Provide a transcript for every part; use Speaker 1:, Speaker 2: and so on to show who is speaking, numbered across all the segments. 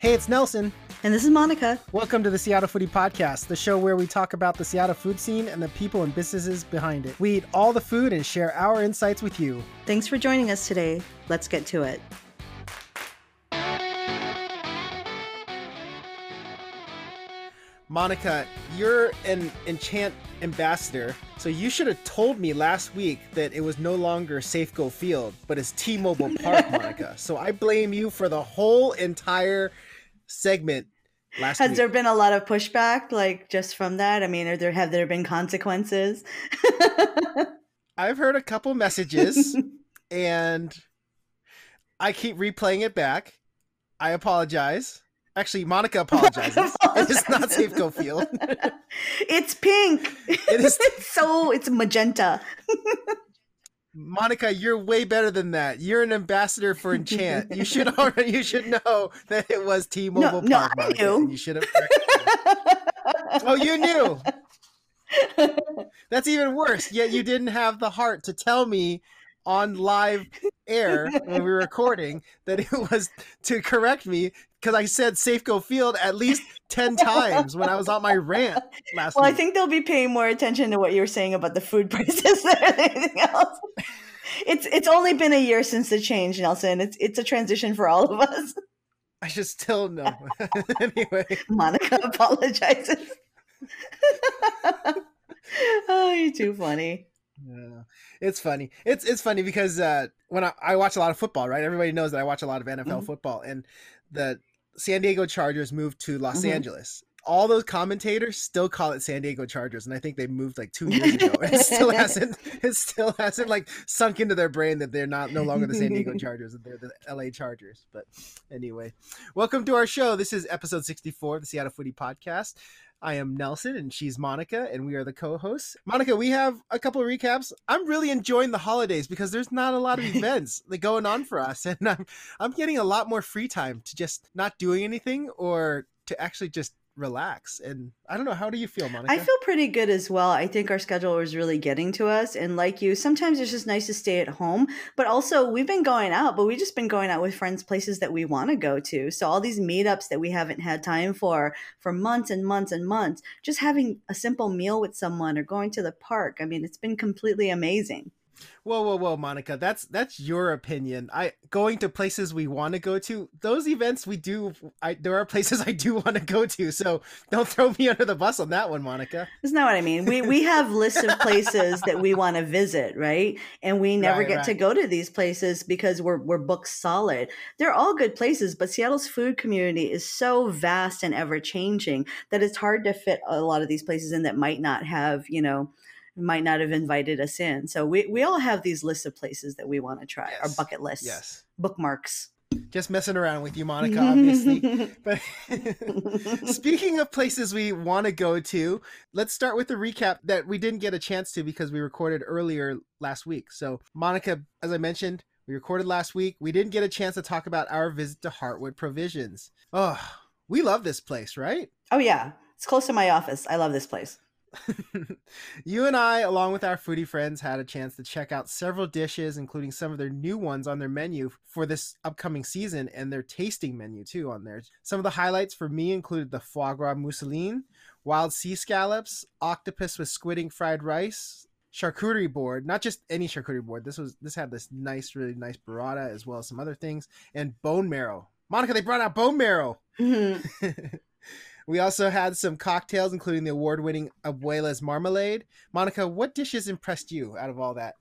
Speaker 1: Hey, it's Nelson.
Speaker 2: And this is Monica.
Speaker 1: Welcome to the Seattle Foodie Podcast, the show where we talk about the Seattle food scene and the people and businesses behind it. We eat all the food and share our insights with you.
Speaker 2: Thanks for joining us today. Let's get to it.
Speaker 1: Monica, you're an Enchant ambassador, so you should have told me last week that it was no longer Safeco Field, but it's T-Mobile Park, Monica. So I blame you for the whole entire segment last
Speaker 2: Has
Speaker 1: week.
Speaker 2: there been a lot of pushback, like just from that? I mean, are there have there been consequences?
Speaker 1: I've heard a couple messages, and I keep replaying it back. I apologize. Actually, Monica apologizes. it's not safe Safeco Field.
Speaker 2: it's pink.
Speaker 1: It is-
Speaker 2: it's so it's magenta.
Speaker 1: Monica, you're way better than that. You're an ambassador for Enchant. You should already you should know that it was T-Mobile
Speaker 2: No, no,
Speaker 1: Park.
Speaker 2: I knew.
Speaker 1: You should have. oh, you knew. That's even worse. Yet you didn't have the heart to tell me on live air when we were recording that it was to correct me because I said Safeco Field at least ten times when I was on my rant last
Speaker 2: Well, I think they'll be paying more attention to what you were saying about the food prices than anything else. It's it's only been a year since the change, Nelson. It's it's a transition for all of us.
Speaker 1: I should still know. anyway.
Speaker 2: Monica apologizes. oh, you're too funny.
Speaker 1: Yeah, it's funny. It's it's funny because uh, when I, I watch a lot of football, right? Everybody knows that I watch a lot of NFL
Speaker 2: Mhm.
Speaker 1: football, and the San Diego Chargers moved to Los
Speaker 2: Mhm.
Speaker 1: Angeles. All those commentators still call it San Diego Chargers, and I think they moved like two years ago. It still hasn't. It still hasn't like sunk into their brain that they're not no longer the San Diego Chargers, that they're the LA Chargers. But anyway, welcome to our show. This is episode sixty-four of the Seattle Foodie Podcast. I am Nelson and she's Monica, and we are the co hosts. Monica, we have a couple of recaps. I'm really enjoying the holidays because there's not a lot of events that going on for us, and I'm I'm getting a lot more free time to just not doing anything or to actually just relax. And I don't know, how do you feel, Monica?
Speaker 2: I feel pretty good as well. I think our schedule is really getting to us. And like you, sometimes it's just nice to stay at home. But also, we've been going out, but we've just been going out with friends, places that we want to go to. So, all these meetups that we haven't had time for for months and months and months, just having a simple meal with someone or going to the park. I mean, it's been completely amazing.
Speaker 1: Whoa, whoa, whoa, Monica. That's that's your opinion. I going to places we want to go to. Those events we do. I there are places I do want to go to. So don't throw me under the bus on that one, Monica.
Speaker 2: Isn't that what I mean? We we have lists of places that we want to visit, right? And we never
Speaker 1: Right,
Speaker 2: get to go to these places because we're we're booked solid. They're all good places, but Seattle's food community is so vast and ever changing that it's hard to fit a lot of these places in that might not have, you know, might not have invited us in. So we we all have these lists of places that we want to try, our bucket lists,
Speaker 1: Yes.
Speaker 2: bookmarks.
Speaker 1: Just messing around with you, Monica, obviously. but speaking of places we want to go to, let's start with the recap that we didn't get a chance to because we recorded earlier last week. So, Monica, as I mentioned, we recorded last week. We didn't get a chance to talk about our visit to Heartwood Provisions. Oh, we love this place, right?
Speaker 2: oh yeah, it's close to my office. I love this place.
Speaker 1: you and I, along with our foodie friends, had a chance to check out several dishes, including some of their new ones on their menu for this upcoming season and their tasting menu too on there. Some of the highlights for me included the foie gras mousseline, wild sea scallops, octopus with squid ink fried rice, charcuterie board, not just any charcuterie board. This was this had this nice, really nice burrata as well as some other things, and bone marrow. Monica, they brought out bone marrow.
Speaker 2: Mhm.
Speaker 1: we also had some cocktails, including the award-winning Abuela's Marmalade. Monica, what dishes impressed you out of all that?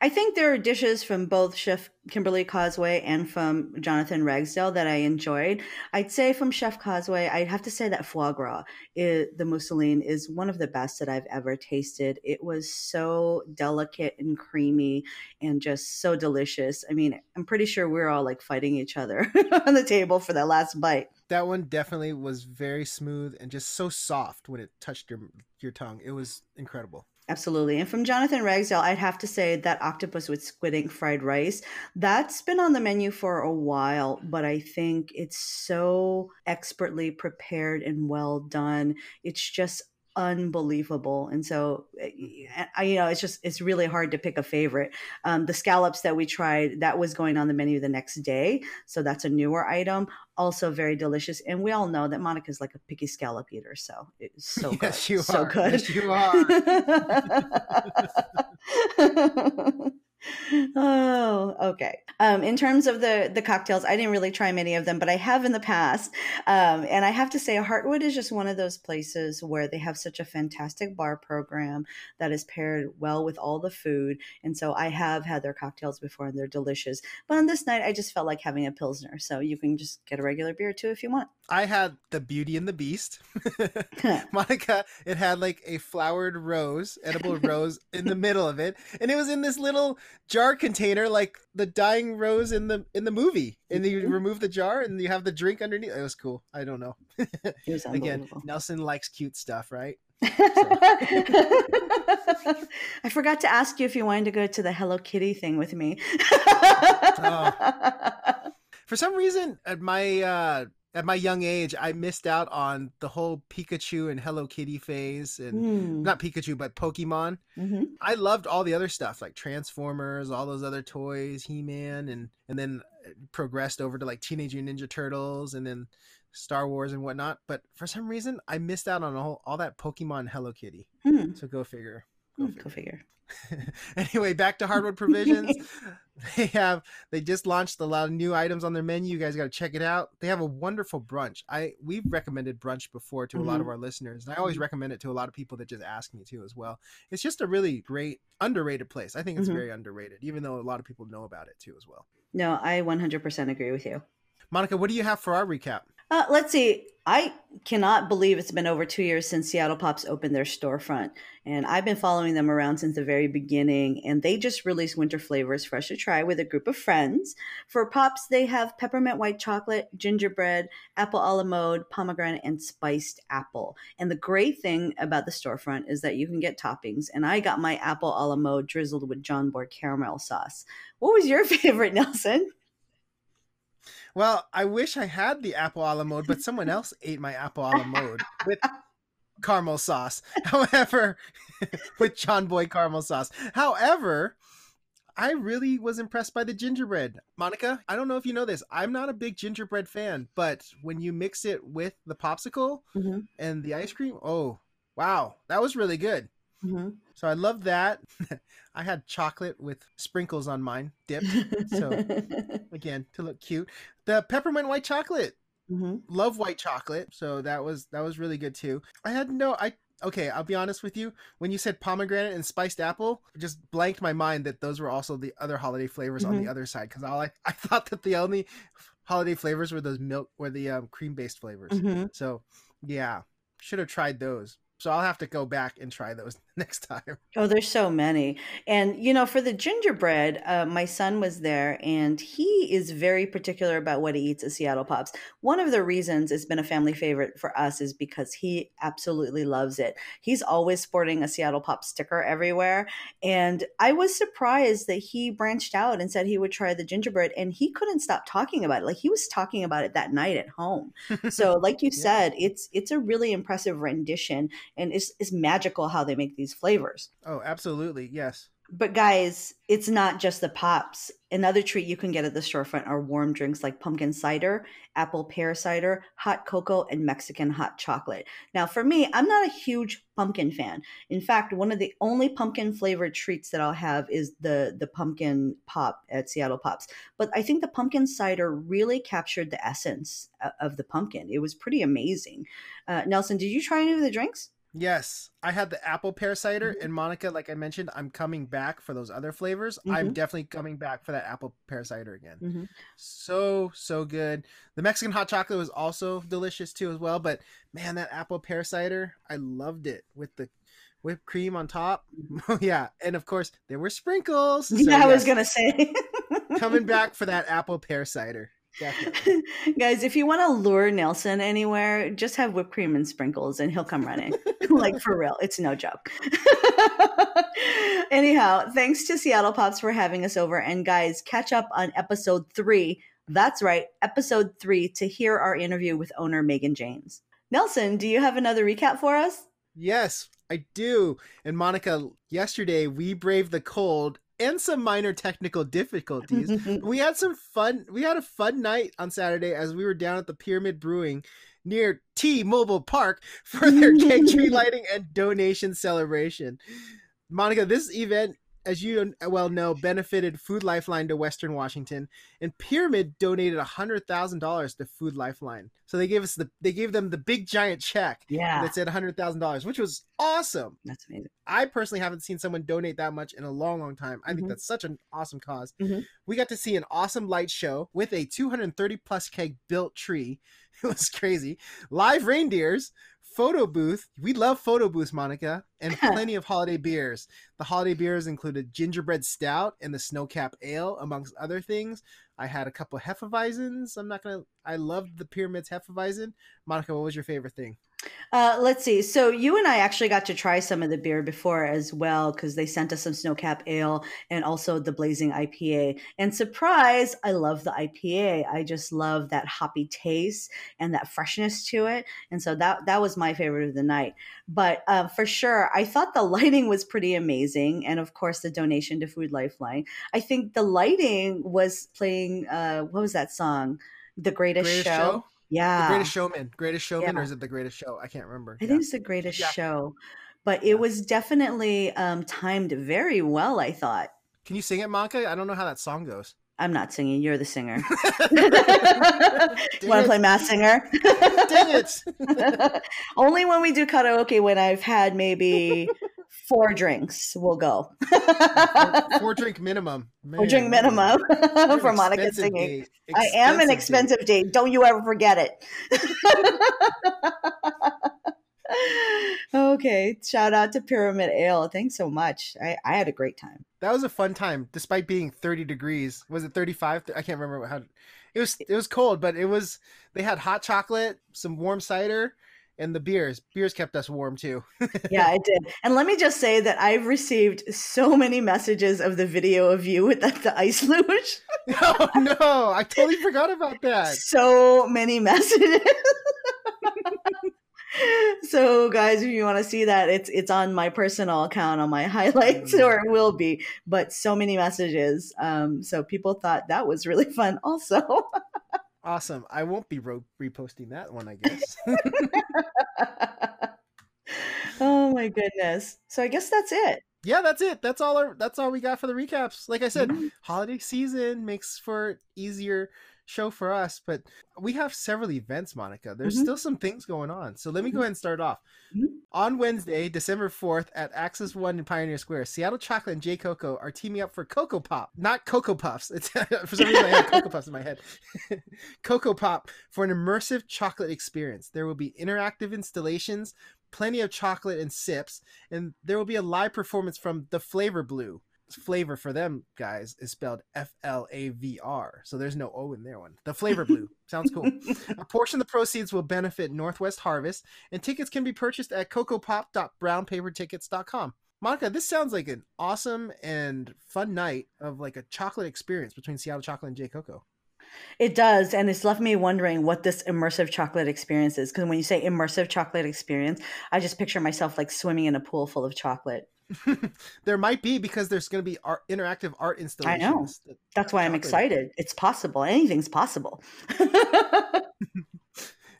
Speaker 2: I think there are dishes from both Chef Kimberly Causeway and from Jonathan Ragsdale that I enjoyed. I'd say from Chef Causeway, I'd have to say that foie gras, the mousseline, is one of the best that I've ever tasted. It was so delicate and creamy and just so delicious. I mean, I'm pretty sure we are all like fighting each other on the table for that last bite.
Speaker 1: That one definitely was very smooth and just so soft when it touched your your tongue. It was incredible.
Speaker 2: Absolutely. And from Jonathan Ragsdale, I'd have to say that octopus with squid ink fried rice, that's been on the menu for a while, but I think it's so expertly prepared and well done. It's just unbelievable. And so, eh, I, you know, it's just, it's really hard to pick a favorite. Um, the scallops that we tried, that was going on the menu the next day. So that's a newer item, also very delicious. And we all know that Monica's like a picky scallop eater. So it's so
Speaker 1: yes,
Speaker 2: good.
Speaker 1: you
Speaker 2: so
Speaker 1: are.
Speaker 2: good.
Speaker 1: Yes, you are.
Speaker 2: oh, okay. Um, in terms of the the cocktails, I didn't really try many of them, but I have in the past. Um, and I have to say, Heartwood is just one of those places where they have such a fantastic bar program that is paired well with all the food. And so I have had their cocktails before, and they're delicious. But on this night, I just felt like having a pilsner, so you can just get a regular beer too if you want.
Speaker 1: I had the Beauty and the Beast. Monica, it had like a flowered rose, edible rose in the middle of it, and it was in this little jar container, like the dying rose in the in the movie. And you
Speaker 2: Mhm.
Speaker 1: remove the jar, and you have the drink underneath. It was cool. I don't know. Again. Nelson likes cute stuff, right?
Speaker 2: I forgot to ask you if you wanted to go to the Hello Kitty thing with me.
Speaker 1: For some reason, at my uh, at my young age, I missed out on the whole Pikachu and Hello Kitty phase, and
Speaker 2: Hmm.
Speaker 1: not Pikachu, but Pokemon.
Speaker 2: Mhm.
Speaker 1: I loved all the other stuff like Transformers, all those other toys, He Man, and and then progressed over to like Teenage Mutant Ninja Turtles, and then Star Wars and whatnot. But for some reason, I missed out on all, all that Pokemon Hello Kitty.
Speaker 2: Hmm.
Speaker 1: So go figure. Go
Speaker 2: Hmm,
Speaker 1: figure.
Speaker 2: Go figure.
Speaker 1: anyway, back to Heartwood Provisions. they have they just launched a lot of new items on their menu. You guys got to check it out. They have a wonderful brunch. I we've recommended brunch before to a lot of our listeners, and I always recommend it to a lot of people that just ask me to as well. It's just a really great underrated place. I think it's
Speaker 2: Mhm.
Speaker 1: very underrated, even though a lot of people know about it too as well.
Speaker 2: No, I 100% agree with you.
Speaker 1: Monica, what do you have for our recap?
Speaker 2: Uh, let's see. I cannot believe it's been over two years since Seattle Pops opened their storefront. And I've been following them around since the very beginning. And they just released winter flavors us to try with a group of friends. For Pops, they have peppermint white chocolate, gingerbread, apple a la mode, pomegranate, and spiced apple. And the great thing about the storefront is that you can get toppings. And I got my apple a la mode drizzled with JonBoy caramel sauce. What was your favorite, Nelson?
Speaker 1: Well, I wish I had the apple a la mode, but someone else ate my apple a la mode with caramel sauce. However, with JonBoy caramel sauce. However, I really was impressed by the gingerbread. Monica, I don't know if you know this. I'm not a big gingerbread fan, but when you mix it with the popsicle
Speaker 2: Mm-hmm.
Speaker 1: and the ice cream, oh, wow, that was really good.
Speaker 2: Mm-hmm.
Speaker 1: So I love that. I had chocolate with sprinkles on mine, dipped. So again, to look cute. The peppermint white chocolate
Speaker 2: hmm
Speaker 1: love white chocolate so that was that was really good too i had no i okay i'll be honest with you when you said pomegranate and spiced apple it just blanked my mind that those were also the other holiday flavors on
Speaker 2: Mhm.
Speaker 1: the other side because all I, I thought that the only holiday flavors were those milk or the um, cream based flavors
Speaker 2: hmm
Speaker 1: so yeah should have tried those so i'll have to go back and try those next time
Speaker 2: Oh, there's so many. And, you know, for the gingerbread, uh, my son was there and he is very particular about what he eats at Seattle Pops. One of the reasons it's been a family favorite for us is because he absolutely loves it. He's always sporting a Seattle Pop sticker everywhere. And I was surprised that he branched out and said he would try the gingerbread and he couldn't stop talking about it. Like he was talking about it that night at home. So, like you
Speaker 1: Yeah.
Speaker 2: said, it's it's a really impressive rendition and it's, it's magical how they make these flavors.
Speaker 1: oh absolutely yes
Speaker 2: But guys, it's not just the pops. Another treat you can get at the storefront are warm drinks like pumpkin cider, apple pear cider, hot cocoa, and Mexican hot chocolate. Now, for me, I'm not a huge pumpkin fan. In fact, one of the only pumpkin flavored treats that I'll have is the the pumpkin pop at Seattle Pops. But I think the pumpkin cider really captured the essence of the pumpkin. It was pretty amazing. Uh, Nelson, did you try any of the drinks?
Speaker 1: Yes, I had the apple pear cider,
Speaker 2: Mhm.
Speaker 1: and Monica, like I mentioned, I'm coming back for those other flavors. I'm
Speaker 2: Mhm.
Speaker 1: definitely coming back for that apple pear cider again.
Speaker 2: Mm-hmm.
Speaker 1: So so good. The Mexican hot chocolate was also delicious too as well. But man, that apple pear cider, I loved it with the whipped cream on top. Oh yeah, and of course there were sprinkles. So,
Speaker 2: yeah, I was
Speaker 1: yes,
Speaker 2: gonna say.
Speaker 1: coming back for that apple pear cider. Definitely.
Speaker 2: Guys, if you want to lure Nelson anywhere, just have whipped cream and sprinkles and he'll come running. like for real. It's no joke. Anyhow, thanks to Seattle Pops for having us over. And guys, catch up on episode three. That's right, episode three to hear our interview with owner Megan James. Nelson, do you have another recap for us?
Speaker 1: Yes, I do. And Monica, yesterday we braved the cold and some minor technical difficulties. we had some fun. We had a fun night on Saturday as we were down at the Pyramid Brewing near T Mobile Park for their keg tree lighting and donation celebration. Monica, this event as you well know, benefited Food Lifeline to Western Washington, and Pyramid donated hundred thousand dollars to Food Lifeline. So they gave us the they gave them the big giant check.
Speaker 2: Yeah,
Speaker 1: that said hundred thousand dollars, which was awesome.
Speaker 2: That's amazing.
Speaker 1: I personally haven't seen someone donate that much in a long, long time. I mm-hmm. think that's such an awesome because mm-hmm. We got to see an awesome light show with a 230 plus keg built tree. It was crazy. Live reindeers, photo booth. We love photo booths, Monica, and plenty of holiday beers. The holiday beers included gingerbread stout and the snowcap ale, amongst other things. I had a couple Hefeweizens. I'm not gonna. I loved the pyramids Hefeweizen. Monica, what was your favorite thing?
Speaker 2: Uh, let's see. So you and I actually got to try some of the beer before as well because they sent us some Snowcap Ale and also the Blazing IPA. And surprise, I love the IPA. I just love that hoppy taste and that freshness to it. And so that that was my favorite of the night. But uh, for sure, I thought the lighting was pretty amazing, and of course the donation to Food Lifeline. I think the lighting was playing. Uh, what was that song? The Greatest,
Speaker 1: Greatest
Speaker 2: show.
Speaker 1: show?
Speaker 2: Yeah.
Speaker 1: The Greatest Showman. Greatest Showman, yeah. or is it The Greatest Show? I can't remember.
Speaker 2: I yeah. think it's The Greatest yeah. Show. But it was definitely um, timed very well, I thought.
Speaker 1: Can you sing it, Monica? I don't know how that song goes.
Speaker 2: I'm not singing. You're the singer. Want to play Masked Singer?
Speaker 1: Dang it!
Speaker 2: Only when we do karaoke when I've had maybe four drinks we'll go.
Speaker 1: four, four, drink minimum.
Speaker 2: Man, four drink minimum for Monica singing. I am an expensive date. date. Don't you ever forget it. Okay. Shout out to Pyramid Ale. Thanks so much. I, I had a great time.
Speaker 1: That was a fun time, despite being 30 degrees. Was it 35? I can't remember how it was. It was cold, but it was. They had hot chocolate, some warm cider, and the beers. Beers kept us warm too.
Speaker 2: yeah, it did. And let me just say that I've received so many messages of the video of you with the, the ice luge.
Speaker 1: oh no, I totally forgot about that.
Speaker 2: So many messages. so guys if you want to see that it's it's on my personal account on my highlights or it will be but so many messages um so people thought that was really fun also
Speaker 1: Awesome. I won't be ro- reposting that one, I guess.
Speaker 2: oh my goodness. So I guess that's it.
Speaker 1: Yeah, that's it. That's all our that's all we got for the recaps. Like I said, mm-hmm. holiday season makes for easier show for us, but we have several events, Monica. There's mm-hmm. still some things going on. So let me go mm-hmm. ahead and start off. Mm-hmm. On Wednesday, December 4th at Axis One in Pioneer Square, Seattle Chocolate and J Coco are teaming up for Cocoa Pop. Not Cocoa Puffs. It's for some reason I had Cocoa Puffs in my head. Cocoa Pop for an immersive chocolate experience. There will be interactive installations, plenty of chocolate and sips, and there will be a live performance from the Flavr Blue flavor for them guys is spelled F L A V R. So there's no O in there one. The flavor blue. Sounds cool. A portion of the proceeds will benefit Northwest Harvest, and tickets can be purchased at cocopop.brownpapertickets.com. Monica, this sounds like an awesome and fun night of like a chocolate experience between Seattle Chocolate and J Coco.
Speaker 2: It does, and it's left me wondering what this immersive chocolate experience is. Because when you say immersive chocolate experience, I just picture myself like swimming in a pool full of chocolate.
Speaker 1: there might be because there's going to be art, interactive art installations.
Speaker 2: I know. That That's why I'm excited. It's possible. Anything's possible.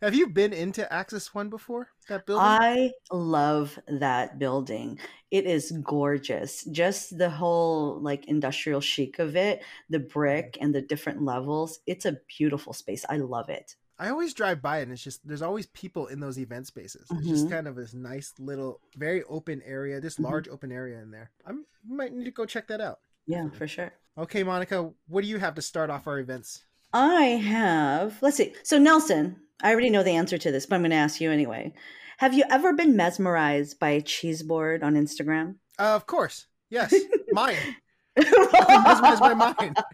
Speaker 1: Have you been into Axis One before? That building?
Speaker 2: I love that building. It is gorgeous. Just the whole like industrial chic of it, the mm-hmm. brick and the different levels. It's a beautiful space. I love it.
Speaker 1: I always drive by it and it's just there's always people in those event spaces. It's mm-hmm. just kind of this nice little, very open area, this mm-hmm. large open area in there. I might need to go check that out.
Speaker 2: Yeah, for sure.
Speaker 1: Okay, Monica, what do you have to start off our events?
Speaker 2: I have. Let's see. So Nelson, I already know the answer to this, but I'm going to ask you anyway. Have you ever been mesmerized by a cheese board on Instagram?
Speaker 1: Uh, of course. Yes, mine. mesmerized by mine.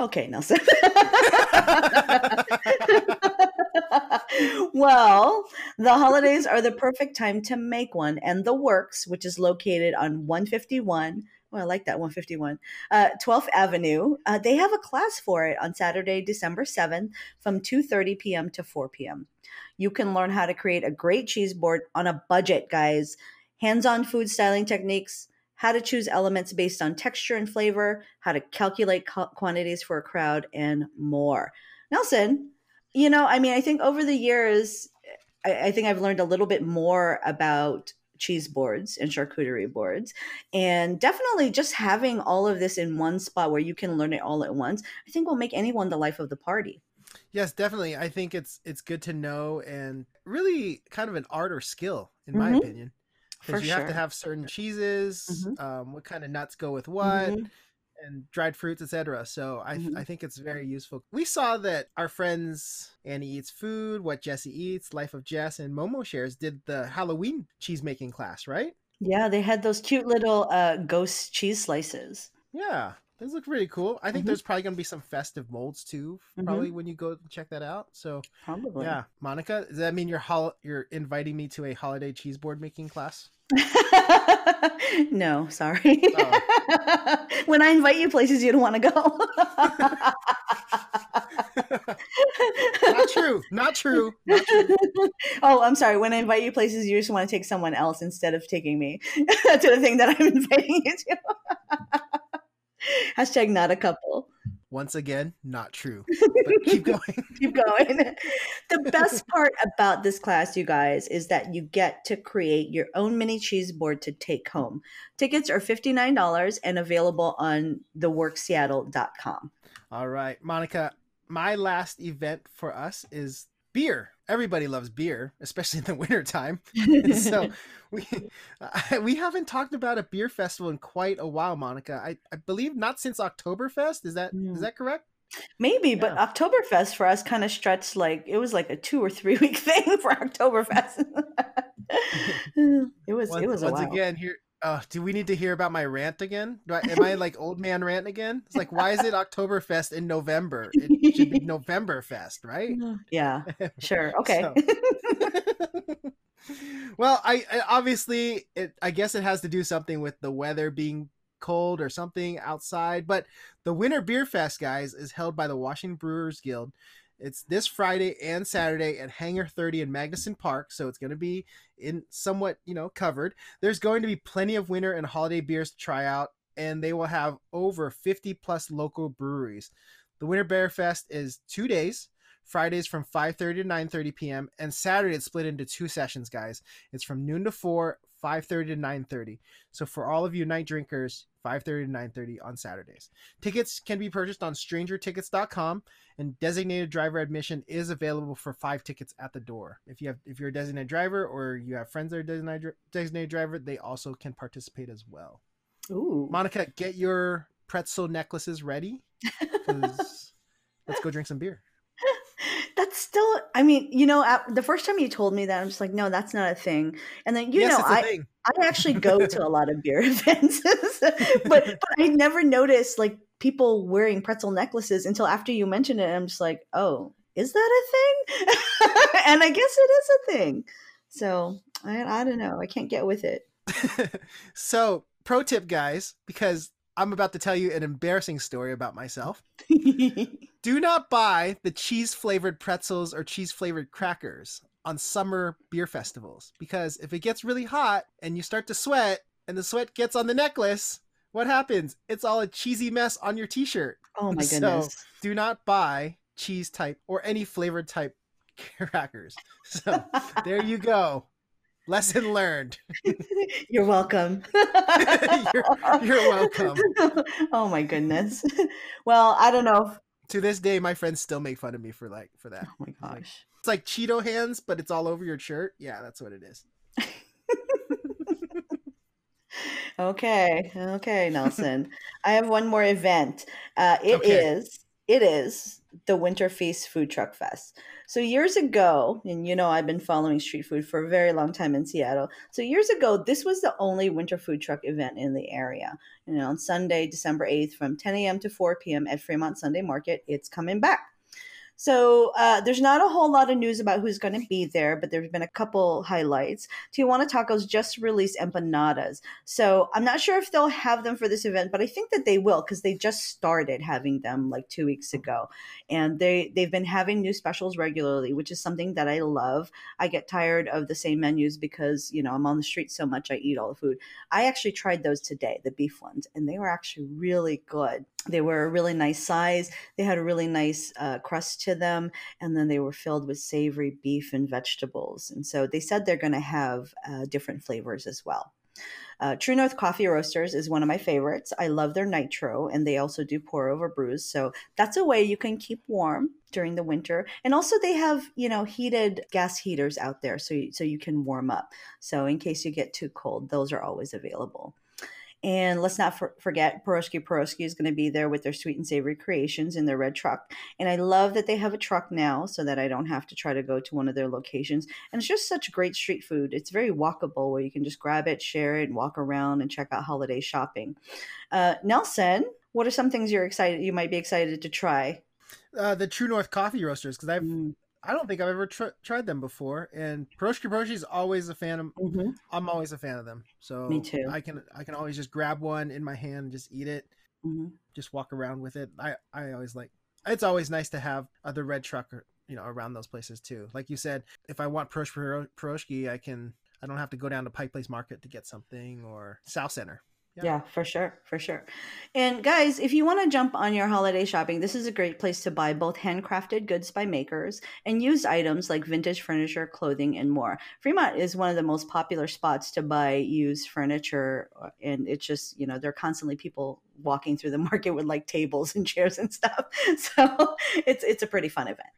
Speaker 2: Okay, Nelson. well, the holidays are the perfect time to make one, and the Works, which is located on 151 Oh, I like that 151. Uh, 12th Avenue. Uh, they have a class for it on Saturday, December 7th from 2.30 p.m. to 4 p.m. you can learn how to create a great cheese board on a budget, guys. Hands on food styling techniques, how to choose elements based on texture and flavor, how to calculate quantities for a crowd, and more. Nelson, you know, I mean, I think over the years, I, I think I've learned a little bit more about cheese boards and charcuterie boards. And definitely just having all of this in one spot where you can learn it all at once, I think will make anyone the life of the party.
Speaker 1: Yes, definitely. I think it's it's good to know and really kind of an art or skill, in
Speaker 2: Mhm.
Speaker 1: my opinion. Because you have to have certain cheeses,
Speaker 2: Mhm.
Speaker 1: um, what kind of nuts go with what,
Speaker 2: Mhm.
Speaker 1: And dried fruits, etc. So I,
Speaker 2: Mhm.
Speaker 1: I think it's very useful. We saw that our friends Annie Eats Food, What Jesse Eats, Life of Jess, and Momo Shares did the Halloween cheese making class, right?
Speaker 2: Yeah, they had those cute little uh, ghost cheese slices.
Speaker 1: Yeah, those look really cool. I think
Speaker 2: Mhm.
Speaker 1: there's probably gonna be some festive molds too, probably when you go check that out. So
Speaker 2: Probably.
Speaker 1: yeah, Monica, does that mean you're hol- you're inviting me to a holiday cheese board making class?
Speaker 2: no, sorry.
Speaker 1: Oh.
Speaker 2: when I invite you places you don't want to go.
Speaker 1: Not true. Not true. Not true.
Speaker 2: oh, I'm sorry. When I invite you places, you just want to take someone else instead of taking me to the thing that I'm inviting you to. Hashtag not a couple.
Speaker 1: Once again, not true. But keep going.
Speaker 2: Keep going. the best part about this class, you guys, is that you get to create your own mini cheese board to take home. Tickets are $59 and available on theworkseattle.com.
Speaker 1: All right, Monica. My last event for us is beer. Everybody loves beer, especially in the wintertime. So we we haven't talked about a beer festival in quite a while, Monica. I, I believe not since Oktoberfest. Is that is
Speaker 2: Mm.
Speaker 1: that correct?
Speaker 2: Maybe, but
Speaker 1: Yeah.
Speaker 2: Oktoberfest for us kind of stretched like it was like a two or three week thing for Oktoberfest. it was
Speaker 1: Once,
Speaker 2: it was a
Speaker 1: once again here. Uh, do we need to hear about my rant again? Do I, am I like old man rant again? It's like, why is it Oktoberfest in November? It should be Novemberfest, right?
Speaker 2: Yeah, sure. Okay.
Speaker 1: So- well, I, I obviously it I guess it has to do something with the weather being cold or something outside, but the Winter Beer Fest, guys, is held by the Washington Brewers Guild. It's this Friday and Saturday at Hangar 30 in Magnuson Park, so it's going to be in somewhat, you know, covered. There's going to be plenty of winter and holiday beers to try out, and they will have over 50 plus local breweries. The Winter Beer Fest is two days. Fridays from 5:30 to 9:30 p.m. and Saturday it's split into two sessions, guys. It's from noon to 4, 5:30 to 9:30. So for all of you night drinkers, 5:30 to 9:30 on Saturdays. Tickets can be purchased on strangertickets.com and designated driver admission is available for 5 tickets at the door. If you have if you're a designated driver or you have friends that are designated designated driver, they also can participate as well.
Speaker 2: Ooh.
Speaker 1: Monica, get your pretzel necklaces ready let's go drink some beer.
Speaker 2: That's still, I mean, you know, at, the first time you told me that, I'm just like, no, that's not a thing. And then, you
Speaker 1: yes,
Speaker 2: know, I. I actually go to a lot of beer events, but, but I never noticed like people wearing pretzel necklaces until after you mentioned it. I'm just like, oh, is that a thing? and I guess it is a thing. So I, I don't know. I can't get with it.
Speaker 1: so, pro tip, guys, because I'm about to tell you an embarrassing story about myself. Do not buy the cheese flavored pretzels or cheese flavored crackers on summer beer festivals because if it gets really hot and you start to sweat and the sweat gets on the necklace, what happens? It's all a cheesy mess on your t shirt.
Speaker 2: oh my
Speaker 1: So-
Speaker 2: goodness.
Speaker 1: Do not buy cheese type or any flavored type crackers. So, there you go. Lesson learned.
Speaker 2: You're welcome.
Speaker 1: You're- you're welcome.
Speaker 2: oh my goodness. Well, I don't know.
Speaker 1: To this day my friends still make fun of me for like for that
Speaker 2: oh my gosh.
Speaker 1: it's like cheeto hands but it's all over your shirt yeah that's what it is
Speaker 2: Okay, okay, Nelson. I have one more event. Uh, it
Speaker 1: Okay.
Speaker 2: is it is the Winter Feast Food Truck Fest. So years ago, and you know I've been following street food for a very long time in Seattle. So years ago, this was the only winter food truck event in the area. And on Sunday, December 8th from 10 a.m. to 4 p.m. at Fremont Sunday Market, it's coming back. So uh, there's not a whole lot of news about who's going to be there, but there's been a couple highlights. Tijuana Tacos just released empanadas, so I'm not sure if they'll have them for this event, but I think that they will because they just started having them like two weeks ago, and they they've been having new specials regularly, which is something that I love. I get tired of the same menus because you know I'm on the street so much, I eat all the food. I actually tried those today, the beef ones, and they were actually really good. They were a really nice size. They had a really nice uh, crust to them, and then they were filled with savory beef and vegetables. And so they said they're going to have uh, different flavors as well. Uh, True North Coffee Roasters is one of my favorites. I love their nitro, and they also do pour over brews. So that's a way you can keep warm during the winter. And also, they have you know heated gas heaters out there, so you, so you can warm up. So in case you get too cold, those are always available. And let's not for- forget, Pierogi Pierogi is going to be there with their sweet and savory creations in their red truck. And I love that they have a truck now so that I don't have to try to go to one of their locations. And it's just such great street food. It's very walkable where you can just grab it, share it, and walk around and check out holiday shopping. Uh, Nelson, what are some things you're excited, you might be excited to try?
Speaker 1: Uh, the True North Coffee Roasters, because I've mm. I don't think I've ever tr- tried them before, and Pierogi Pierogi is always a fan of. Mm-hmm. I'm always a fan of them. So
Speaker 2: me too.
Speaker 1: I can I can always just grab one in my hand and just eat it. Mm-hmm. Just walk around with it. I I always like. It's always nice to have other red truck, you know, around those places too. Like you said, if I want Pierogi, I can. I don't have to go down to Pike Place Market to get something or Southcenter.
Speaker 2: Yeah. yeah. for sure, for sure. And guys, if you want to jump on your holiday shopping, this is a great place to buy both handcrafted goods by makers and used items like vintage furniture, clothing, and more. Fremont is one of the most popular spots to buy used furniture, uh, and it's just you know there are constantly people walking through the market with like tables and chairs and stuff. So it's it's a pretty fun event.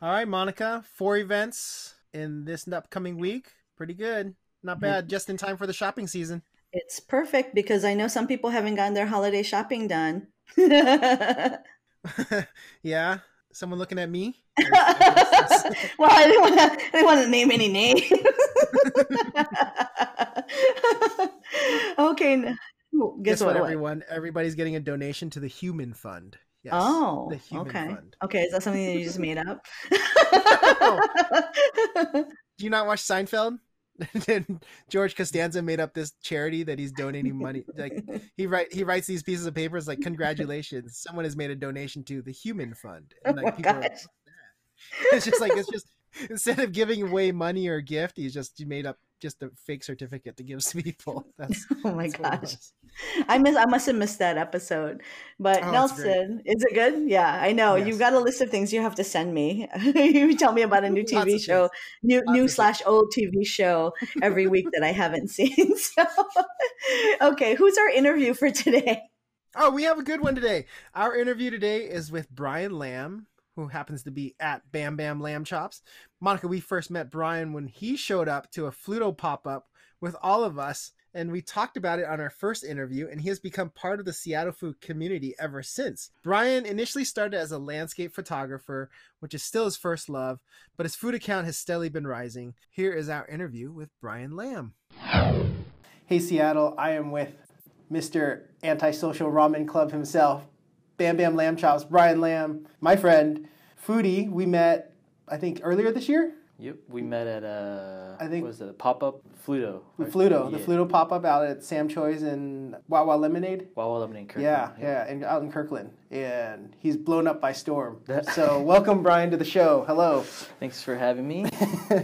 Speaker 1: All right, Monica, four events in this upcoming week. Pretty good, not bad. Just in time for the shopping season.
Speaker 2: It's perfect because I know some people haven't gotten their holiday shopping done.
Speaker 1: yeah. Someone looking at me?
Speaker 2: well, I didn't, want to, I didn't want to name any names. okay. Guess,
Speaker 1: Guess what, what, everyone? Everybody's getting a donation to the Human Fund.
Speaker 2: Yes, oh, okay. Fund. Okay, is that something that you just made up?
Speaker 1: Do you not watch Seinfeld? then George Costanza made up this charity that he's donating money. Like he write he writes these pieces of papers like congratulations, someone has made a donation to the Human Fund. And
Speaker 2: oh like oh people are,
Speaker 1: it's just like it's just instead of giving away money or a gift, he's just made up just a fake certificate to give to people. That's
Speaker 2: oh my that's gosh. I miss I must have missed that episode. But oh, Nelson, is it good? Yeah, I know. Yes. You've got a list of things you have to send me. you tell me about a new TV show, new Lots new slash old TV show every week that I haven't seen. So okay, who's our interview for today?
Speaker 1: Oh, we have a good one today. Our interview today is with Brian Lamb who happens to be at Bam Bam Lamb Chops. Monica, we first met Brian when he showed up to a Fluto pop up with all of us, and we talked about it on our first interview, and he has become part of the Seattle food community ever since. Brian initially started as a landscape photographer, which is still his first love, but his food account has steadily been rising. Here is our interview with Brian Lamb. Hey, Seattle, I am with Mr. Antisocial Ramen Club himself, Bam Bam Lamb Chops, Brian Lamb, my friend, Foodie. We met, I think, earlier this year.
Speaker 3: Yep, we met at a I I think was it a pop up Fluto.
Speaker 1: The Fluto, yeah. the Fluto pop up out at Sam Choi's in Wawa Lemonade.
Speaker 3: Wawa Lemonade,
Speaker 1: Kirkland. Yeah, yeah, yeah, and out in Kirkland, and he's blown up by storm. so welcome, Brian, to the show. Hello.
Speaker 3: Thanks for having me.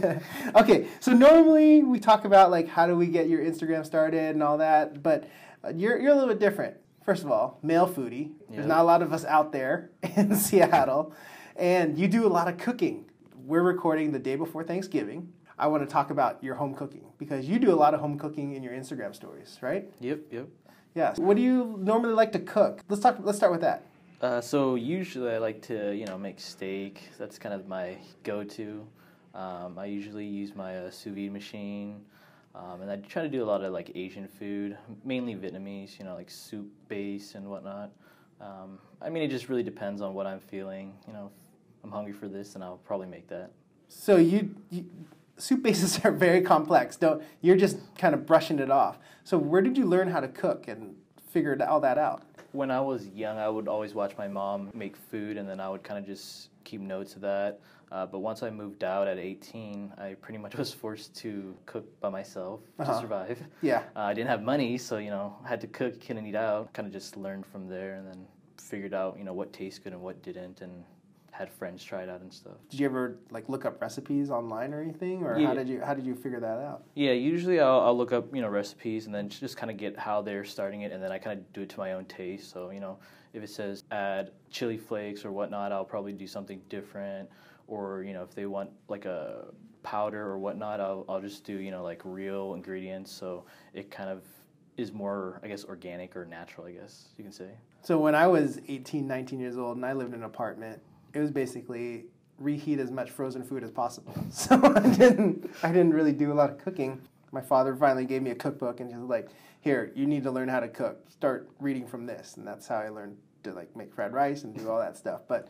Speaker 1: okay, so normally we talk about like how do we get your Instagram started and all that, but uh, you're you're a little bit different first of all, male foodie. Yep. There's not a lot of us out there in Seattle. And you do a lot of cooking. We're recording the day before Thanksgiving. I want to talk about your home cooking because you do a lot of home cooking in your Instagram stories, right?
Speaker 3: Yep, yep.
Speaker 1: Yeah. what do you normally like to cook? Let's talk. Let's start with that.
Speaker 3: Uh, so usually I like to, you know, make steak. That's kind of my go-to. Um, I usually use my uh, sous vide machine. Um, and I try to do a lot of like Asian food, mainly Vietnamese, you know, like soup base and whatnot. Um, I mean, it just really depends on what I'm feeling. You know, if I'm hungry for this, then I'll probably make that.
Speaker 1: So you, you soup bases are very complex. Don't you're just kind of brushing it off. So where did you learn how to cook and figured all that out?
Speaker 3: When I was young, I would always watch my mom make food, and then I would kind of just keep notes of that. Uh, but once I moved out at 18, I pretty much was forced to cook by myself
Speaker 1: Uh-huh.
Speaker 3: to survive.
Speaker 1: Yeah.
Speaker 3: Uh, I didn't have money, so you know, I had to cook, couldn't eat out. Kind of just learned from there, and then figured out you know what tastes good and what didn't, and had friends try it out and stuff.
Speaker 1: Did you ever like look up recipes online or anything, or how did you how did you figure that out?
Speaker 3: Yeah, usually I'll, I'll look up you know recipes and then just kind of get how they're starting it, and then I kind of do it to my own taste. So you know, if it says add chili flakes or whatnot, I'll probably do something different. Or you know, if they want like a powder or whatnot, I'll I'll just do you know like real ingredients. So it kind of is more, I guess, organic or natural. I guess you can say.
Speaker 1: So when I was 18, 19 years old and I lived in an apartment, it was basically reheat as much frozen food as possible. So I didn't I didn't really do a lot of cooking. My father finally gave me a cookbook and he was like, "Here, you need to learn how to cook. Start reading from this." And that's how I learned to like make fried rice and do all that stuff. But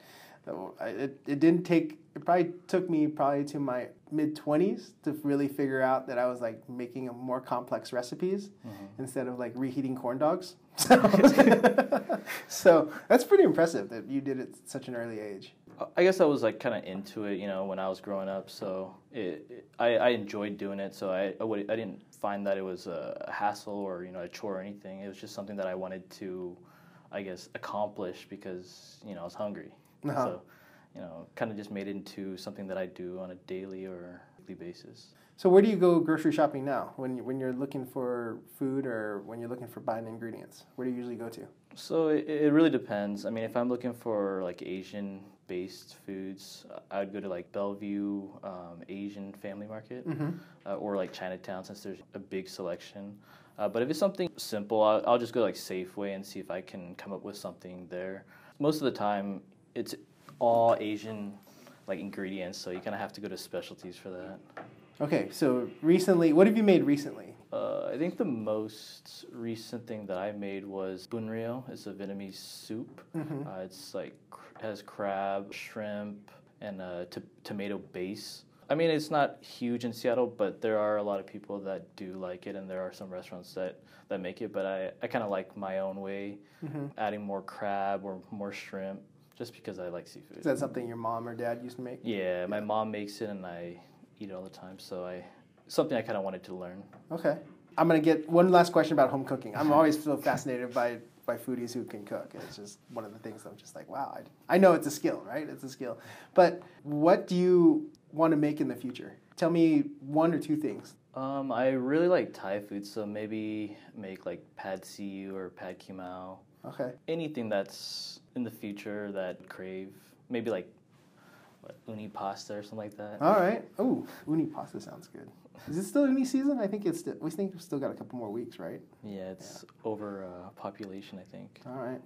Speaker 1: it, it didn't take it probably took me probably to my mid 20s to really figure out that I was like making a more complex recipes mm-hmm. instead of like reheating corn dogs. So, so that's pretty impressive that you did it at such an early age.
Speaker 3: I guess I was like kind of into it, you know, when I was growing up. So it, it I, I enjoyed doing it. So I I, would, I didn't find that it was a hassle or you know a chore or anything. It was just something that I wanted to, I guess, accomplish because you know I was hungry.
Speaker 1: Uh-huh.
Speaker 3: So you know, kind of just made it into something that I do on a daily or weekly basis.
Speaker 1: So where do you go grocery shopping now when you, when you're looking for food or when you're looking for buying ingredients? Where do you usually go to?
Speaker 3: So it, it really depends. I mean, if I'm looking for like Asian based foods, I would go to like Bellevue um, Asian Family Market uh, or like Chinatown since there's a big selection. Uh, but if it's something simple, I'll, I'll just go like Safeway and see if I can come up with something there. Most of the time, it's all Asian like ingredients, so you kind of have to go to specialties for that.
Speaker 1: Okay, so recently, what have you made recently?
Speaker 3: Uh, I think the most recent thing that I made was bun rieu. It's a Vietnamese soup. Uh, it's like has crab, shrimp, and a t- tomato base. I mean, it's not huge in Seattle, but there are a lot of people that do like it, and there are some restaurants that, that make it. But I, I kind of like my own way, adding more crab or more shrimp, just because I like seafood.
Speaker 1: Is that something your mom or dad used to make?
Speaker 3: yeah, my mom makes it, and I eat it all the time. So I something I kind of wanted to learn.
Speaker 1: Okay. I'm gonna get one last question about home cooking. I'm always so fascinated by by foodies who can cook. It's just one of the things I'm just like, wow. I, I know it's a skill, right? It's a skill. But what do you want to make in the future? Tell me one or two things.
Speaker 3: Um, I really like Thai food, so maybe make like pad see ew or pad kee mao.
Speaker 1: Okay.
Speaker 3: Anything that's in the future that crave. Maybe like what, uni pasta or something like that.
Speaker 1: All right. Oh, uni pasta sounds good. Is it still uni season? I think it's. Still, we think we've still got a couple more weeks, right?
Speaker 3: Yeah, it's over uh, population, I think.
Speaker 1: All right.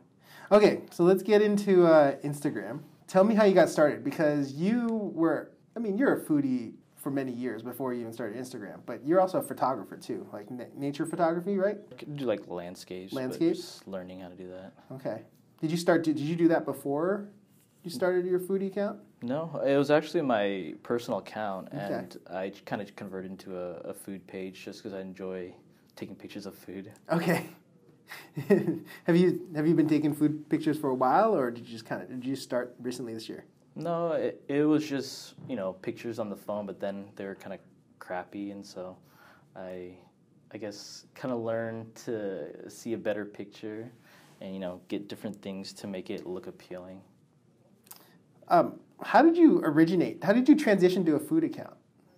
Speaker 1: Okay, so let's get into uh, Instagram. Tell me how you got started because you were. I mean, you're a foodie for many years before you even started Instagram, but you're also a photographer too, like na- nature photography, right?
Speaker 3: I could do like landscapes.
Speaker 1: Landscapes?
Speaker 3: learning how to do that.
Speaker 1: Okay. Did you start? Did you do that before you started your foodie account?
Speaker 3: No, it was actually my personal account,
Speaker 1: Okay.
Speaker 3: and I kind of converted into a, a food page just because I enjoy taking pictures of food.
Speaker 1: Okay. have you have you been taking food pictures for a while, or did you just kind of did you start recently this year?
Speaker 3: No, it, it was just you know pictures on the phone, but then they were kind of crappy, and so I, I guess, kind of learned to see a better picture, and you know get different things to make it look appealing.
Speaker 1: Um, how did you originate? How did you transition to a food account?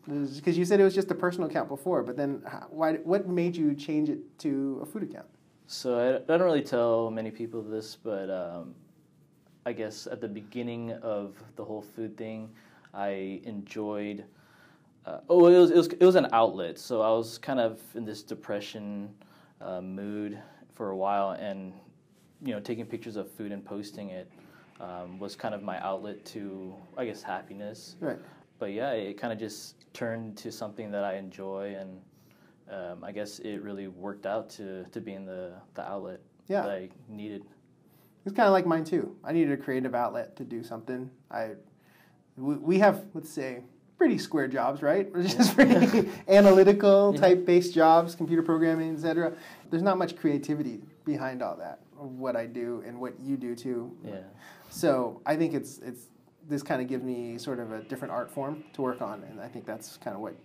Speaker 1: Because you said it was just a personal account before, but then how, why? What made you change it to a food account?
Speaker 3: So I, I don't really tell many people this, but um, I guess at the beginning of the whole food thing, I enjoyed. Uh, oh, it was, it was it was an outlet. So I was kind of in this depression uh, mood for a while, and you know, taking pictures of food and posting it um, was kind of my outlet to, I guess, happiness.
Speaker 1: Right.
Speaker 3: But yeah, it kind of just turned to something that I enjoy, and um, I guess it really worked out to, to being the, the outlet
Speaker 1: Yeah.
Speaker 3: that I needed.
Speaker 1: It's kind of like mine too. I needed a creative outlet to do something. I we, we have let's say pretty square jobs, right? We're just pretty analytical type based jobs, computer programming, etc. There's not much creativity behind all that, of what I do and what you do too.
Speaker 3: Yeah.
Speaker 1: So I think it's it's this kind of gives me sort of a different art form to work on, and I think that's kind of what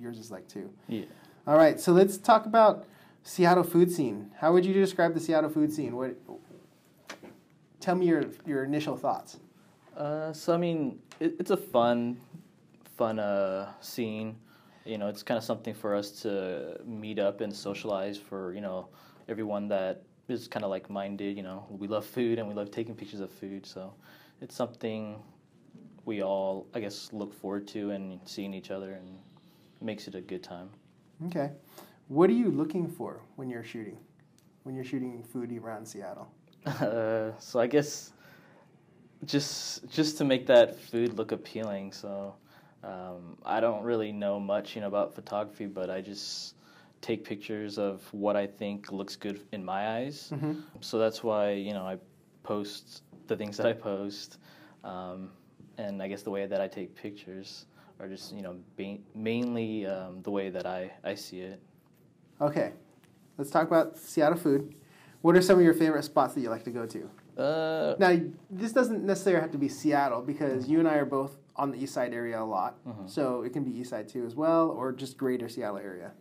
Speaker 1: yours is like too.
Speaker 3: Yeah.
Speaker 1: All right, so let's talk about Seattle food scene. How would you describe the Seattle food scene? What? Tell me your your initial thoughts.
Speaker 3: Uh, so I mean, it, it's a fun, fun uh, scene. You know, it's kind of something for us to meet up and socialize for you know everyone that is kind of like minded. You know, we love food and we love taking pictures of food. So it's something we all, I guess, look forward to and seeing each other and makes it a good time.
Speaker 1: Okay, what are you looking for when you're shooting? When you're shooting food around Seattle?
Speaker 3: Uh, so I guess just just to make that food look appealing. So um, I don't really know much, you know, about photography, but I just take pictures of what I think looks good in my eyes.
Speaker 1: Mhm.
Speaker 3: So that's why you know I post the things that I post, um, and I guess the way that I take pictures are just you know ba- mainly um, the way that I I see it.
Speaker 1: Okay, let's talk about Seattle food. What are some of your favorite spots that you like to go to?
Speaker 3: Uh,
Speaker 1: Now, this doesn't necessarily have to be Seattle because you and I are both on the east side area a lot.
Speaker 3: Mhm.
Speaker 1: So it can be east side too as well, or just greater Seattle area.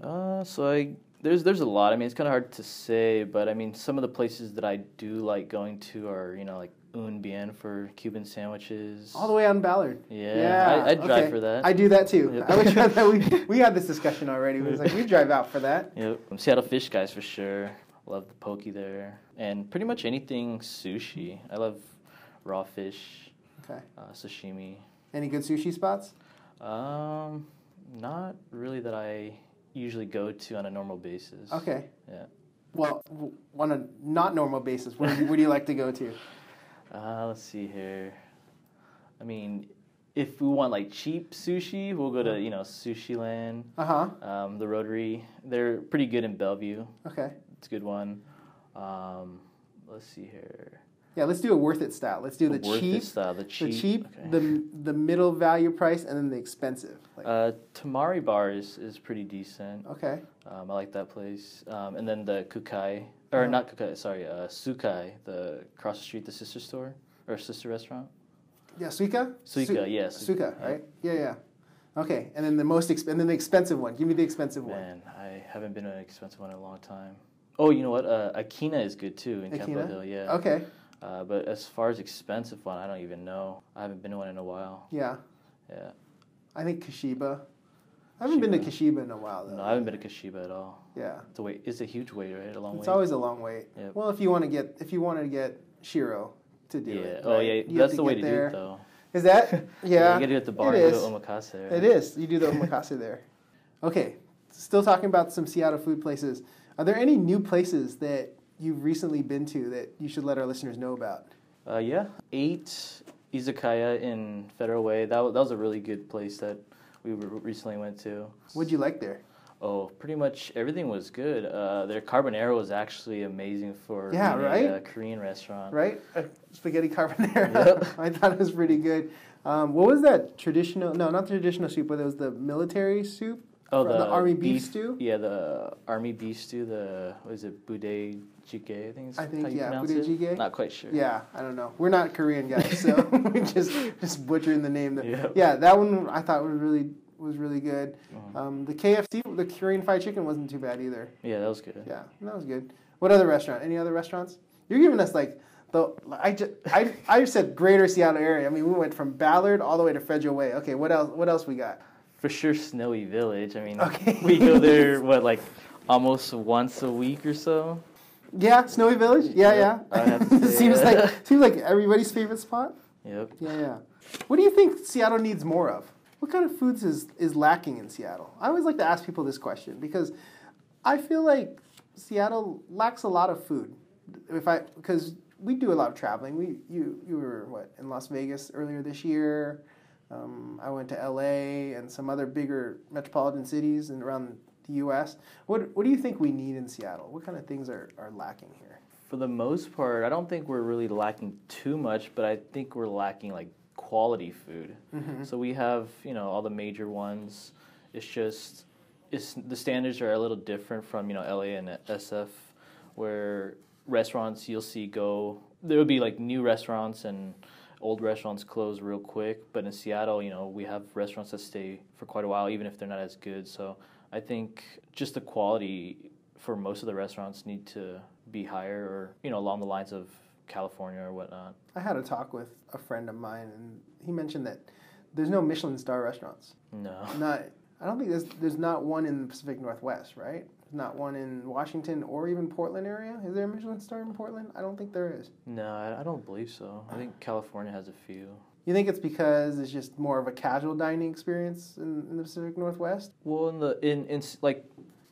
Speaker 3: Uh, so I there's there's a lot. I mean, it's kind of hard to say, but I mean, some of the places that I do like going to are you know like Un Bien for Cuban sandwiches.
Speaker 1: All the way on Ballard.
Speaker 3: Yeah, I, I'd drive
Speaker 1: okay.
Speaker 3: for that.
Speaker 1: I do that too.
Speaker 3: Yep.
Speaker 1: I drive that. We, we had this discussion already. We was like, we drive out for that.
Speaker 3: Yep, Seattle Fish Guys for sure. Love the poke there, and pretty much anything sushi. I love raw fish,
Speaker 1: Okay.
Speaker 3: uh, sashimi.
Speaker 1: Any good sushi spots?
Speaker 3: Um, not really that I usually go to on a normal basis.
Speaker 1: Okay.
Speaker 3: Yeah.
Speaker 1: Well, on a not normal basis, where, where do you like to go to?
Speaker 3: Uh, let's see here. I mean, if we want like cheap sushi, we'll go to you know Sushi Land,
Speaker 1: Uh huh.
Speaker 3: um, the Rotary. They're pretty good in Bellevue.
Speaker 1: Okay.
Speaker 3: It's a good one. Um, let's see here.
Speaker 1: Yeah, let's do a worth it style. Let's do the
Speaker 3: Worth
Speaker 1: cheap,
Speaker 3: style, the cheap,
Speaker 1: the cheap,
Speaker 3: okay.
Speaker 1: the the middle value price, and then the expensive. Like,
Speaker 3: uh, Tamari Bar is, is pretty decent.
Speaker 1: okay.
Speaker 3: Um, I like that place. Um, and then the Kukai, or
Speaker 1: Uh-huh.
Speaker 3: not Kukai, sorry, uh, Sukai, the across the street, the sister store or sister restaurant.
Speaker 1: Yeah, Suika.
Speaker 3: Suika,
Speaker 1: Su-
Speaker 3: yes.
Speaker 1: Suika, right? Yeah, yeah. Okay, and then the most exp- and then the expensive one. Give me the expensive one.
Speaker 3: Man, I haven't been to an expensive one in a long time. Oh, you know what? Uh, Akina is good too in Capitol
Speaker 1: Akina?
Speaker 3: Hill. Yeah.
Speaker 1: Okay.
Speaker 3: Uh, but as far as expensive one, I don't even know. I haven't been to one in a while.
Speaker 1: Yeah.
Speaker 3: Yeah.
Speaker 1: I think Kashiba. I haven't been to Kashiba in a while though.
Speaker 3: No, I haven't been to Kashiba at all.
Speaker 1: Yeah.
Speaker 3: It's a wait. It's a huge wait, right? A long way.
Speaker 1: It's
Speaker 3: wait.
Speaker 1: always a long wait.
Speaker 3: Yep.
Speaker 1: Well, if you want to get if you wanted to get Shiro to do
Speaker 3: yeah.
Speaker 1: it.
Speaker 3: Oh
Speaker 1: right?
Speaker 3: yeah.
Speaker 1: You
Speaker 3: That's the way
Speaker 1: get
Speaker 3: to do it though.
Speaker 1: Is that? Yeah.
Speaker 3: You gotta do it at the bar.
Speaker 1: It
Speaker 3: and
Speaker 1: is.
Speaker 3: omakase. Right?
Speaker 1: It is. You do the omakase there. Okay. Still talking about some Seattle food places. Are there any new places that you've recently been to that you should let our listeners know about?
Speaker 3: Uh, yeah, eight izakaya in Federal Way. That was, that was a really good place that we re- recently went to.
Speaker 1: What'd you like there?
Speaker 3: Oh, pretty much everything was good. Uh, their carbonara was actually amazing for
Speaker 1: Yeah,
Speaker 3: being
Speaker 1: right?
Speaker 3: a, uh Korean restaurant.
Speaker 1: Right? Uh, spaghetti carbonara.
Speaker 3: Yep.
Speaker 1: I thought it was pretty good. Um, what was that traditional? No, not the traditional soup, but it was the military soup.
Speaker 3: Oh,
Speaker 1: From the army beef stew?
Speaker 3: Yeah, the army beef stew. The what is it? Bude jjigae. I think.
Speaker 1: I think, yeah, bude jjigae.
Speaker 3: Not quite sure.
Speaker 1: Yeah, I don't know. We're not Korean guys, so we just just butchering the name.
Speaker 3: Yep.
Speaker 1: Yeah, that one I thought was really was really good.
Speaker 3: Mhm.
Speaker 1: Um, the KFC, the Korean fried chicken, wasn't too bad either.
Speaker 3: Yeah, that was good.
Speaker 1: Yeah, that was good. What other restaurant? Any other restaurants? You're giving us like the I just I I said Greater Seattle area. I mean, we went from Ballard all the way to Federal Way. Okay, what else? What else we got?
Speaker 3: For sure, Snowy Village. I mean,
Speaker 1: Okay.
Speaker 3: we go there what like almost once a week or so.
Speaker 1: Yeah, Snowy Village. Yeah,
Speaker 3: Yep, I have to
Speaker 1: yeah.
Speaker 3: say,
Speaker 1: seems
Speaker 3: yeah.
Speaker 1: like seems like everybody's favorite spot.
Speaker 3: Yep.
Speaker 1: Yeah, yeah. What do you think Seattle needs more of? What kind of foods is, is lacking in Seattle? I always like to ask people this question because I feel like Seattle lacks a lot of food. If I because we do a lot of traveling. We you you were what in Las Vegas earlier this year. Um, I went to L.A. and some other bigger metropolitan cities and around the U.S. What what do you think we need in Seattle? What kind of things are, are lacking here?
Speaker 3: For the most part, I don't think we're really lacking too much, but I think we're lacking like quality food.
Speaker 1: Mm-hmm.
Speaker 3: So we have, you know, all the major ones. It's just, it's the standards are a little different from you know LA and SF, where restaurants you'll see go there will be like new restaurants and old restaurants close real quick. But in Seattle, you know, we have restaurants that stay for quite a while, even if they're not as good. So I think just the quality for most of the restaurants need to be higher, or you know, along the lines of California or whatnot.
Speaker 1: I had a talk with a friend of mine, and he mentioned that there's no Michelin star restaurants.
Speaker 3: No.
Speaker 1: Not, I don't think there's there's not one in the Pacific Northwest, right? There's not one in Washington or even Portland area. Is there a Michelin star in Portland? I don't think there is.
Speaker 3: No, I, I don't believe so. I think California has a few.
Speaker 1: You think it's because it's just more of a casual dining experience in, in the Pacific Northwest?
Speaker 3: Well, in the in in like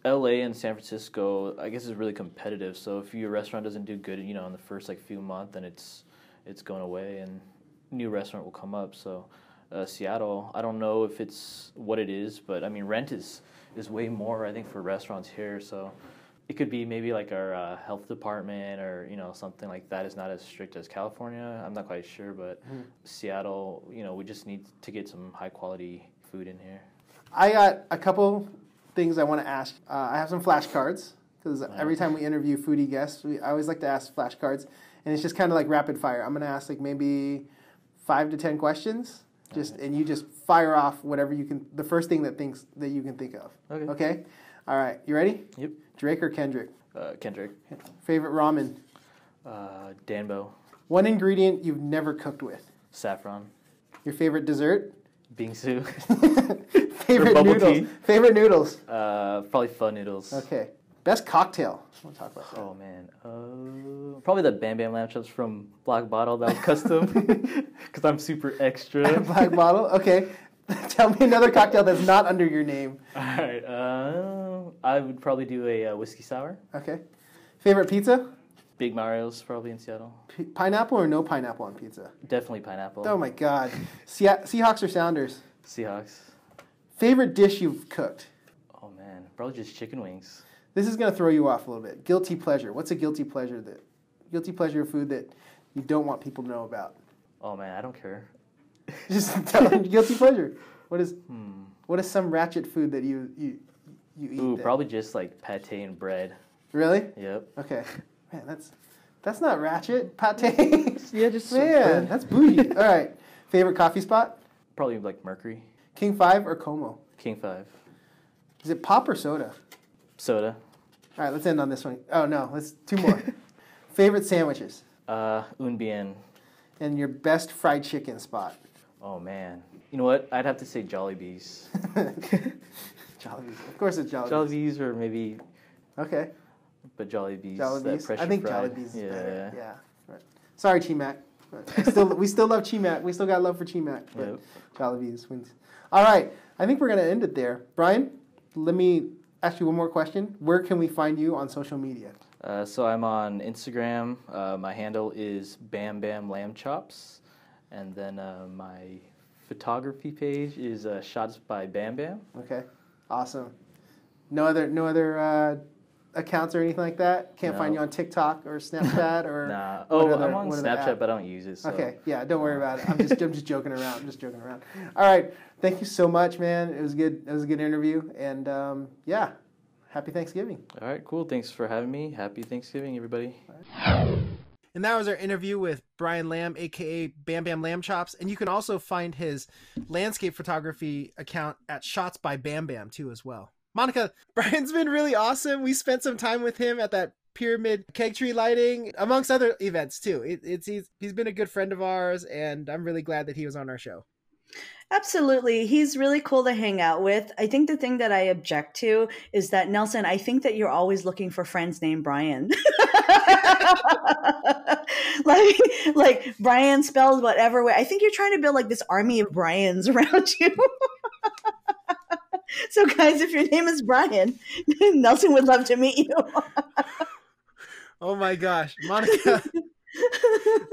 Speaker 3: L.A. and San Francisco, I guess is really competitive. So if your restaurant doesn't do good, you know, in the first like few months, then it's it's going away, and new restaurant will come up. So uh, Seattle, I don't know if it's what it is, but I mean rent is is way more I think for restaurants here. So it could be maybe like our uh, health department or you know something like that is not as strict as California. I'm not quite sure, but Seattle, you know, we just need to get some high quality food in here.
Speaker 1: I got a couple things I want to ask. Uh, I have some flashcards because every time we interview foodie guests, we, I always like to ask flashcards, and it's just kind of like rapid fire. I'm going to ask like maybe five to ten questions, just and you just fire off whatever you can. The first thing that thinks that you can think of.
Speaker 3: Okay.
Speaker 1: Okay. All right. You ready?
Speaker 3: Yep.
Speaker 1: Drake or Kendrick?
Speaker 3: Uh, Kendrick.
Speaker 1: Favorite ramen?
Speaker 3: Uh, Danbo.
Speaker 1: One ingredient you've never cooked with.
Speaker 3: Saffron.
Speaker 1: Your favorite dessert?
Speaker 3: Bingsu.
Speaker 1: favorite noodles?
Speaker 3: tea.
Speaker 1: Favorite noodles?
Speaker 3: uh, probably pho noodles.
Speaker 1: Okay. Best cocktail? We'll talk about that.
Speaker 3: Oh man. Uh, probably the Bam Bam lamb chops from Black Bottle that was custom. Because I'm super extra.
Speaker 1: Black bottle. Okay. Tell me another cocktail that's not under your name.
Speaker 3: Alright. Uh, I would probably do a uh, whiskey sour.
Speaker 1: Okay. Favorite pizza?
Speaker 3: Big Mario's probably in Seattle.
Speaker 1: P- pineapple or no pineapple on pizza?
Speaker 3: Definitely pineapple.
Speaker 1: Oh my God. Se- Seahawks or Sounders?
Speaker 3: Seahawks.
Speaker 1: Favorite dish you've cooked?
Speaker 3: Oh man. Probably just chicken wings.
Speaker 1: This is gonna throw you off a little bit. Guilty pleasure. What's a guilty pleasure that? Guilty pleasure of food that you don't want people to know about.
Speaker 3: Oh man, I don't care.
Speaker 1: Just tell them guilty pleasure. What is
Speaker 3: Hmm.
Speaker 1: what is some ratchet food that you you you eat?
Speaker 3: Ooh,
Speaker 1: that-
Speaker 3: probably just like pate and bread.
Speaker 1: Really?
Speaker 3: Yep.
Speaker 1: Okay. Man, that's that's not ratchet. Pate.
Speaker 3: Yeah, just
Speaker 1: Man,
Speaker 3: bread.
Speaker 1: that's bougie. All right. Favorite coffee spot?
Speaker 3: Probably like Mercury.
Speaker 1: King Five or KOMO?
Speaker 3: King Five.
Speaker 1: Is it pop or soda?
Speaker 3: Soda.
Speaker 1: All right, let's end on this one. Oh no, let's two more. Favorite sandwiches
Speaker 3: Uh, un bien.
Speaker 1: and your best fried chicken spot.
Speaker 3: Oh man. You know what? I'd have to say Jollibees.
Speaker 1: Jollibees. Of course, it's Jollibees.
Speaker 3: Jollibees or maybe,
Speaker 1: Okay,
Speaker 3: but Jollibees.
Speaker 1: Jollibees. I think
Speaker 3: fried.
Speaker 1: Jollibees is
Speaker 3: yeah.
Speaker 1: better. Yeah. Right. Sorry, Chimac. But I Still, we still love Chimac. We still got love for Chimac. But
Speaker 3: Yep.
Speaker 1: Jollibees wins. All right, I think we're gonna end it there. Brian, let me ask you one more question. Where can we find you on social media?
Speaker 3: Uh, so I'm on Instagram. Uh, my handle is Bam Bam Lamb Chops, and then uh, my photography page is uh, Shots by Bam Bam.
Speaker 1: Okay, awesome. No other, no other uh, accounts or anything like that. Can't find you on TikTok or Snapchat or.
Speaker 3: Nah. Oh,
Speaker 1: other-
Speaker 3: I'm on Snapchat,
Speaker 1: app?
Speaker 3: but I don't use it. So.
Speaker 1: Okay, yeah, don't worry about it. I'm just, I'm just joking around. I'm just joking around. All right, thank you so much, man. It was good. It was a good interview, and um, yeah, happy Thanksgiving.
Speaker 3: All right, cool. Thanks for having me. Happy Thanksgiving, everybody.
Speaker 4: And that was our interview with Brian Lamb, aka Bam Bam Lamb Chops. And you can also find his landscape photography account at Shots by Bam Bam too, as well. Monica, Brian's been really awesome. We spent some time with him at that pyramid keg tree lighting, amongst other events too. It, it's he's he's been a good friend of ours, and I'm really glad that he was on our show.
Speaker 2: Absolutely. He's really cool to hang out with. I think the thing that I object to is that, Nelson, I think that you're always looking for friends named Brian. like, like Brian spelled whatever way. I think you're trying to build like this army of Brians around you. so, guys, if your name is Brian, Nelson would love to meet you.
Speaker 4: Oh my gosh, Monica.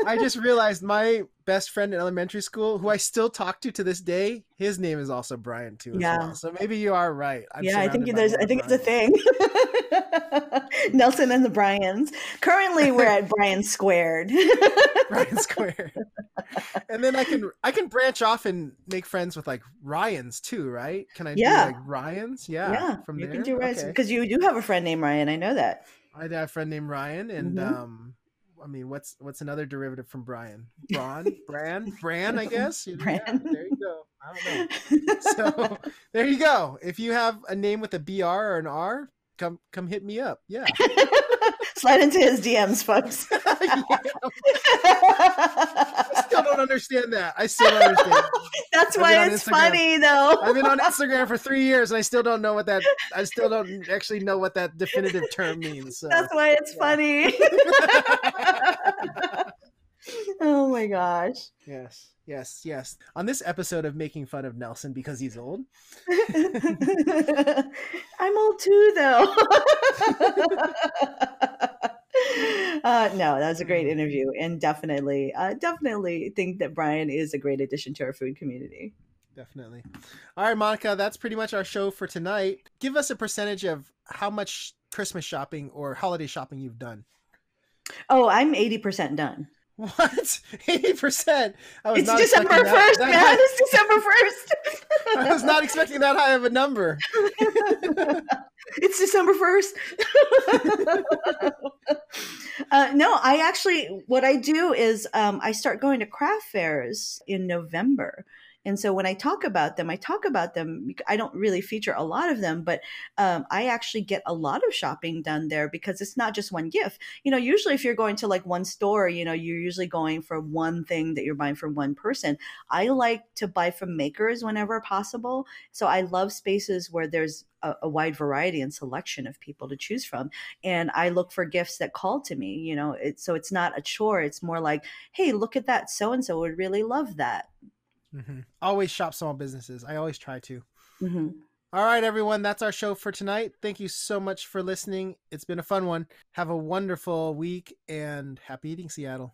Speaker 4: I just realized my best friend in elementary school, who I still talk to to this day, his name is also Brian too. As
Speaker 2: Yeah.
Speaker 4: well. So maybe you are right. I'm
Speaker 2: yeah, I think there's. I think it's a thing. Nelson and the Bryans. Currently, we're at Brian Squared.
Speaker 4: Brian Squared. and then I can I can branch off and make friends with like Ryan's too, right? Can I
Speaker 2: Yeah.
Speaker 4: do like Ryan's? Yeah.
Speaker 2: yeah,
Speaker 4: From
Speaker 2: you
Speaker 4: there.
Speaker 2: can do Ryan
Speaker 4: Okay.
Speaker 2: because you do have a friend named Ryan. I know that.
Speaker 1: I have a friend named Ryan, and
Speaker 2: Mhm.
Speaker 1: um, I mean, what's what's another derivative from Brian? Braun, Bran, Bran, I guess. Know, yeah,
Speaker 2: Bran.
Speaker 1: there you go. I don't know. So there you go. If you have a name with a BR or an R, come come hit me up. Yeah.
Speaker 2: Slide into his DMs, folks.
Speaker 1: I still don't understand that. I still don't understand.
Speaker 2: That's
Speaker 1: I've
Speaker 2: why it's
Speaker 1: Instagram.
Speaker 2: funny, though.
Speaker 1: I've been on Instagram for three years and I still don't know what that. I still don't actually know what that definitive term means. So.
Speaker 2: That's why it's funny. oh my gosh.
Speaker 1: Yes, yes, yes. On this episode of making fun of Nelson because he's old,
Speaker 2: I'm old too, though. uh, no, that was a great interview, and definitely, uh, definitely think that Brian is a great addition to our food community.
Speaker 1: definitely. All right, Monica, that's pretty much our show for tonight. Give us a percentage of how much Christmas shopping or holiday shopping you've done.
Speaker 2: Oh, I'm eighty percent done.
Speaker 1: What? Eighty percent? I was
Speaker 2: It's
Speaker 1: not
Speaker 2: December
Speaker 1: expecting that-
Speaker 2: first,
Speaker 1: that
Speaker 2: man.
Speaker 1: high-
Speaker 2: It's December first.
Speaker 1: I was not expecting that high of a number.
Speaker 2: it's December 1st. uh, no, I actually, what I do is um, I start going to craft fairs in November. And so when I talk about them, I talk about them. I don't really feature a lot of them, but um, I actually get a lot of shopping done there because it's not just one gift. You know, usually if you're going to like one store, you know, you're usually going for one thing that you're buying for one person. I like to buy from makers whenever possible. So I love spaces where there's a, a wide variety and selection of people to choose from. And I look for gifts that call to me, you know, it, so it's not a chore. It's more like, hey, look at that. So and so would really love that.
Speaker 1: Hmm Always shop small businesses. I always try to.
Speaker 2: hmm
Speaker 1: All right, everyone, that's our show for tonight. Thank you so much for listening. It's been a fun one. Have a wonderful week and happy eating, Seattle.